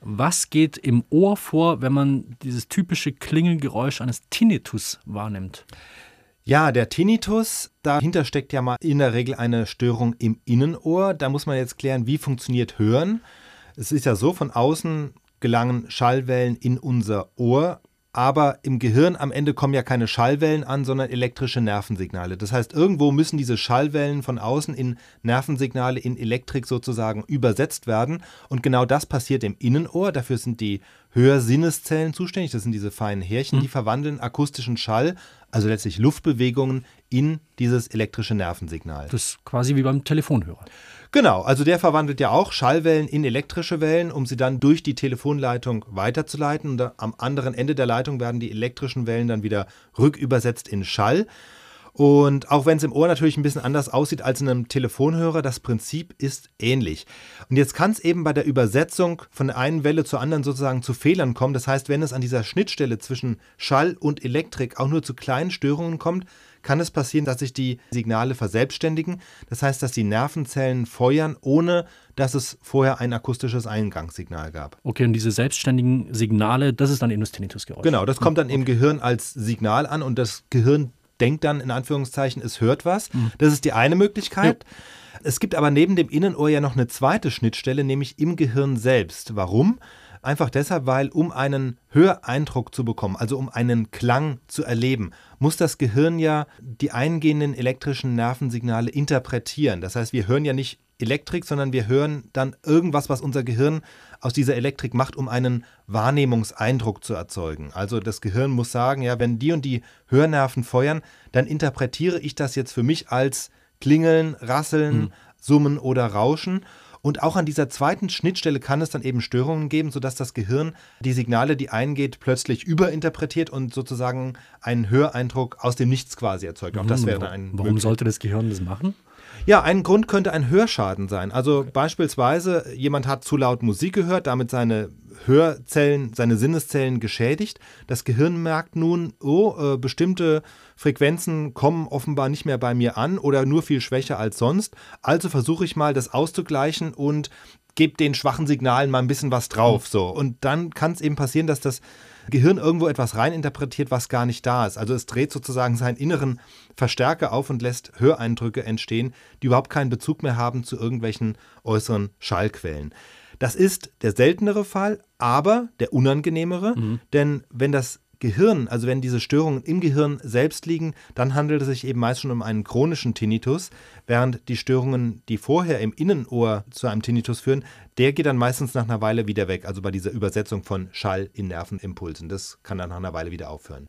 Was geht im Ohr vor, wenn man dieses typische Klingelgeräusch eines Tinnitus wahrnimmt? Ja, der Tinnitus, dahinter steckt ja mal in der Regel eine Störung im Innenohr. Da muss man jetzt klären, wie funktioniert Hören. Es ist ja so, von außen gelangen Schallwellen in unser Ohr aber im Gehirn am Ende kommen ja keine Schallwellen an, sondern elektrische Nervensignale. Das heißt, irgendwo müssen diese Schallwellen von außen in Nervensignale, in Elektrik sozusagen übersetzt werden. Und genau das passiert im Innenohr. Dafür sind die Hörsinneszellen zuständig. Das sind diese feinen Härchen, mhm. die verwandeln akustischen Schall, also letztlich Luftbewegungen, in dieses elektrische Nervensignal. Das ist quasi wie beim Telefonhörer. Genau, also der verwandelt ja auch Schallwellen in elektrische Wellen, um sie dann durch die Telefonleitung weiterzuleiten. Und am anderen Ende der Leitung werden die elektrischen Wellen dann wieder rückübersetzt in Schall. Und auch wenn es im Ohr natürlich ein bisschen anders aussieht als in einem Telefonhörer, das Prinzip ist ähnlich. Und jetzt kann es eben bei der Übersetzung von der einen Welle zur anderen sozusagen zu Fehlern kommen. Das heißt, wenn es an dieser Schnittstelle zwischen Schall und Elektrik auch nur zu kleinen Störungen kommt, kann es passieren, dass sich die Signale verselbstständigen. Das heißt, dass die Nervenzellen feuern, ohne dass es vorher ein akustisches Eingangssignal gab. Okay, und diese selbstständigen Signale, das ist dann eben das Tinnitusgeräusch. Genau, das kommt dann okay. im Gehirn als Signal an und das Gehirn denkt dann in Anführungszeichen, es hört was. Mhm. Das ist die eine Möglichkeit. Ja. Es gibt aber neben dem Innenohr ja noch eine zweite Schnittstelle, nämlich im Gehirn selbst. Warum? Einfach deshalb, weil um einen Höreindruck zu bekommen, also um einen Klang zu erleben, muss das Gehirn ja die eingehenden elektrischen Nervensignale interpretieren. Das heißt, wir hören ja nicht Elektrik, sondern wir hören dann irgendwas, was unser Gehirn aus dieser Elektrik macht, um einen Wahrnehmungseindruck zu erzeugen. Also das Gehirn muss sagen, ja, wenn die und die Hörnerven feuern, dann interpretiere ich das jetzt für mich als Klingeln, Rasseln, mhm. Summen oder Rauschen. Und auch an dieser zweiten Schnittstelle kann es dann eben Störungen geben, sodass das Gehirn die Signale, die eingeht, plötzlich überinterpretiert und sozusagen einen Höreindruck aus dem Nichts quasi erzeugt. Auch das wäre ein. Warum sollte das Gehirn das machen? Ja, ein Grund könnte ein Hörschaden sein. Also beispielsweise, jemand hat zu laut Musik gehört, damit seine Hörzellen, seine Sinneszellen geschädigt. Das Gehirn merkt nun, oh, äh, bestimmte Frequenzen kommen offenbar nicht mehr bei mir an oder nur viel schwächer als sonst. Also versuche ich mal, das auszugleichen und gebe den schwachen Signalen mal ein bisschen was drauf. So. Und dann kann es eben passieren, dass das Gehirn irgendwo etwas reininterpretiert, was gar nicht da ist. Also es dreht sozusagen seinen inneren Verstärker auf und lässt Höreindrücke entstehen, die überhaupt keinen Bezug mehr haben zu irgendwelchen äußeren Schallquellen. Das ist der seltenere Fall, aber der unangenehmere, mhm. denn wenn das Gehirn, also wenn diese Störungen im Gehirn selbst liegen, dann handelt es sich eben meist schon um einen chronischen Tinnitus, während die Störungen, die vorher im Innenohr zu einem Tinnitus führen, der geht dann meistens nach einer Weile wieder weg, also bei dieser Übersetzung von Schall in Nervenimpulsen. Das kann dann nach einer Weile wieder aufhören.